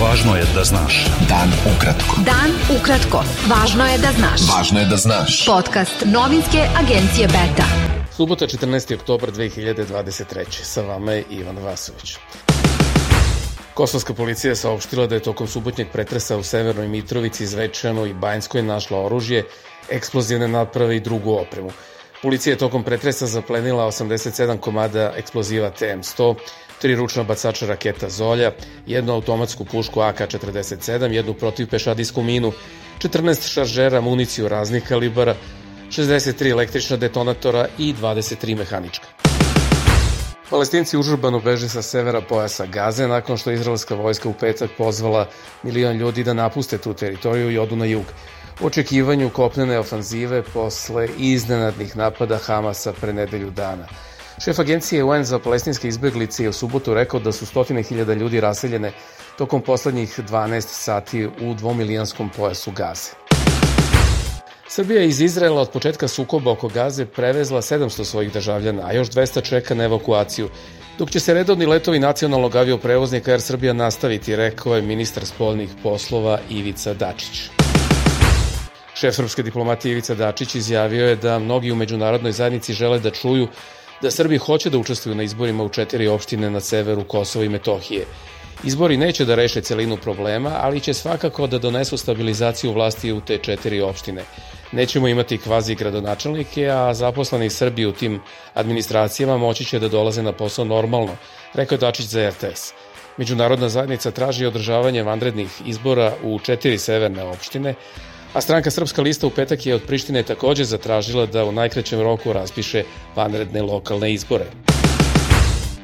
Važno je da znaš. Dan ukratko. Dan ukratko. Važno je da znaš. Važno je da znaš. Podcast novinske agencije Beta. Subota 14. oktobar 2023. Sa vama je Ivan Vasović. Kosovska policija je saopštila da je tokom subotnjeg pretresa u Severnoj Mitrovici, Zvečanu i Banjskoj našla oružje, eksplozivne naprave i drugu opremu. Policija je tokom pretresa zaplenila 87 komada eksploziva TM100, tri ručna bacača raketa Zolja, jednu automatsku pušku AK-47, jednu protivpešadijsku minu, 14 šaržera municiju raznih kalibara, 63 električna detonatora i 23 mehanička. Palestinci užurbano beže sa severa pojasa Gaze nakon što je izraelska vojska u petak pozvala milion ljudi da napuste tu teritoriju i odu na jug u očekivanju kopnene ofanzive posle iznenadnih napada Hamasa pre nedelju dana. Šef agencije UN za palestinske izbeglice je u subotu rekao da su stotine hiljada ljudi raseljene tokom poslednjih 12 sati u dvomilijanskom pojasu Gaze. Srbija iz Izraela od početka sukoba oko Gaze prevezla 700 svojih državljana, a još 200 čeka na evakuaciju, dok će se redovni letovi nacionalnog avioprevoznika Air Srbija nastaviti, rekao je ministar spolnih poslova Ivica Dačić. Šef srpske diplomatije Ivica Dačić izjavio je da mnogi u međunarodnoj zajednici žele da čuju da Srbi hoće da učestvuju na izborima u četiri opštine na severu Kosova i Metohije. Izbori neće da reše celinu problema, ali će svakako da donesu stabilizaciju vlasti u te četiri opštine. Nećemo imati kvazi gradonačelnike, a zaposleni Srbi u tim administracijama moći će da dolaze na posao normalno, rekao je Dačić za RTS. Međunarodna zajednica traži održavanje vanrednih izbora u četiri severne opštine, a stranka Srpska lista u petak je od Prištine takođe zatražila da u najkraćem roku raspiše vanredne lokalne izbore.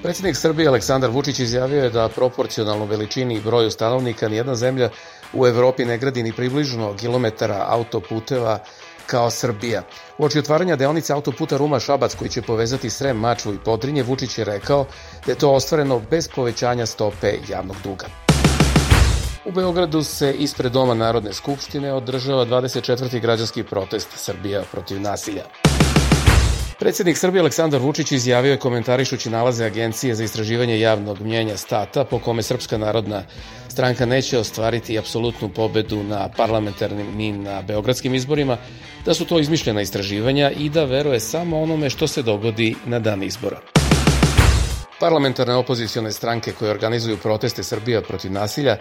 Predsednik Srbije Aleksandar Vučić izjavio je da proporcionalno veličini i broju stanovnika nijedna zemlja u Evropi ne gradi ni približno kilometara autoputeva kao Srbija. U oči otvaranja deonice autoputa Ruma-Šabac koji će povezati Srem, Mačvu i Podrinje, Vučić je rekao da je to ostvareno bez povećanja stope javnog duga. U Beogradu se ispred Doma Narodne skupštine održava 24. građanski protest Srbija protiv nasilja. Predsednik Srbije Aleksandar Vučić izjavio je komentarišući nalaze Agencije za istraživanje javnog mnjenja Stata po kome Srpska narodna stranka neće ostvariti apsolutnu pobedu na parlamentarnim ni na beogradskim izborima, da su to izmišljena istraživanja i da veruje samo onome što se dogodi na dan izbora. Parlamentarne opozicione stranke koje organizuju proteste Srbija protiv nasilja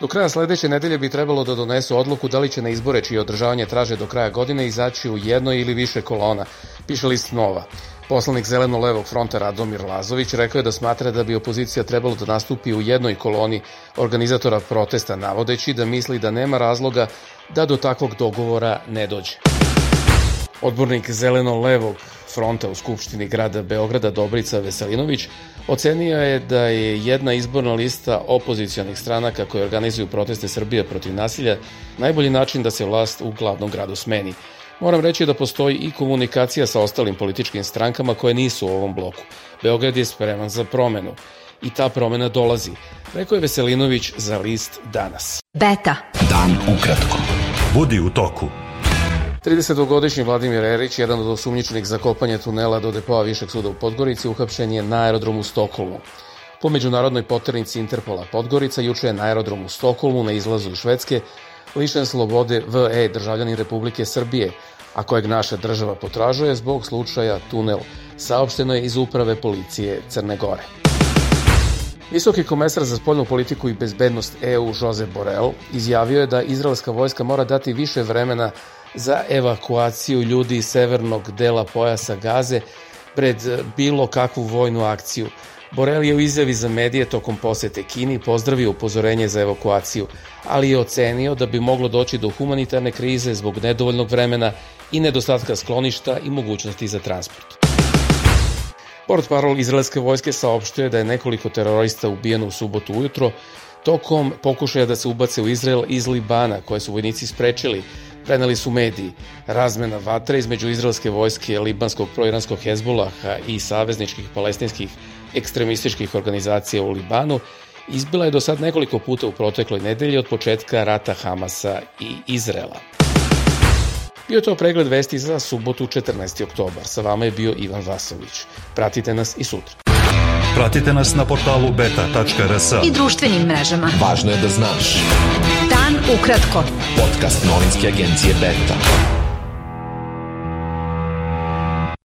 Do kraja sledeće nedelje bi trebalo da donesu odluku da li će na izbore čije održavanje traže do kraja godine izaći u jedno ili više kolona, piše list Nova. Poslanik Zeleno-levog fronta Radomir Lazović rekao je da smatra da bi opozicija trebalo da nastupi u jednoj koloni organizatora protesta, navodeći da misli da nema razloga da do takvog dogovora ne dođe. Odbornik Zeleno-levog fronta u Skupštini grada Beograda Dobrica Veselinović ocenio je da je jedna izborna lista opozicijonih stranaka koje organizuju proteste Srbije protiv nasilja najbolji način da se vlast u glavnom gradu smeni. Moram reći da postoji i komunikacija sa ostalim političkim strankama koje nisu u ovom bloku. Beograd je spreman za promenu i ta promena dolazi, rekao je Veselinović za list Danas. Beta. Dan ukratko. Budi u toku. 32-godišnji Vladimir Erić, jedan od osumnjičenih za kopanje tunela do depoa Višeg suda u Podgorici, uhapšen je na aerodromu u Stokholmu. Po međunarodnoj poternici Interpola Podgorica juče je na aerodromu u Stokholmu na izlazu iz Švedske lišen slobode VE državljanin Republike Srbije, a kojeg naša država potražuje zbog slučaja tunel, saopšteno je iz uprave policije Crne Gore. Visoki komesar za spoljnu politiku i bezbednost EU Josep Borrell izjavio je da izraelska vojska mora dati više vremena za evakuaciju ljudi iz severnog dela pojasa Gaze pred bilo kakvu vojnu akciju. Borel je u izjavi za medije tokom posete Kini pozdravio upozorenje za evakuaciju, ali je ocenio da bi moglo doći do humanitarne krize zbog nedovoljnog vremena i nedostatka skloništa i mogućnosti za transport. Port parol izraelske vojske saopštuje da je nekoliko terorista ubijeno u subotu ujutro tokom pokušaja da se ubace u Izrael iz Libana, koje su vojnici sprečili preneli su mediji. Razmena vatre između izraelske vojske, libanskog proiranskog Hezbolaha i savezničkih palestinskih ekstremističkih organizacija u Libanu izbila je do sad nekoliko puta u protekloj nedelji od početka rata Hamasa i Izrela. Bio to pregled vesti za subotu 14. oktobar. Sa vama je bio Ivan Vasović. Pratite nas i sutra. Pratite nas na portalu beta.rs. i društvenim mrežama. Važno je da znaš. Ukratko. Podcast novinske agencije Beta.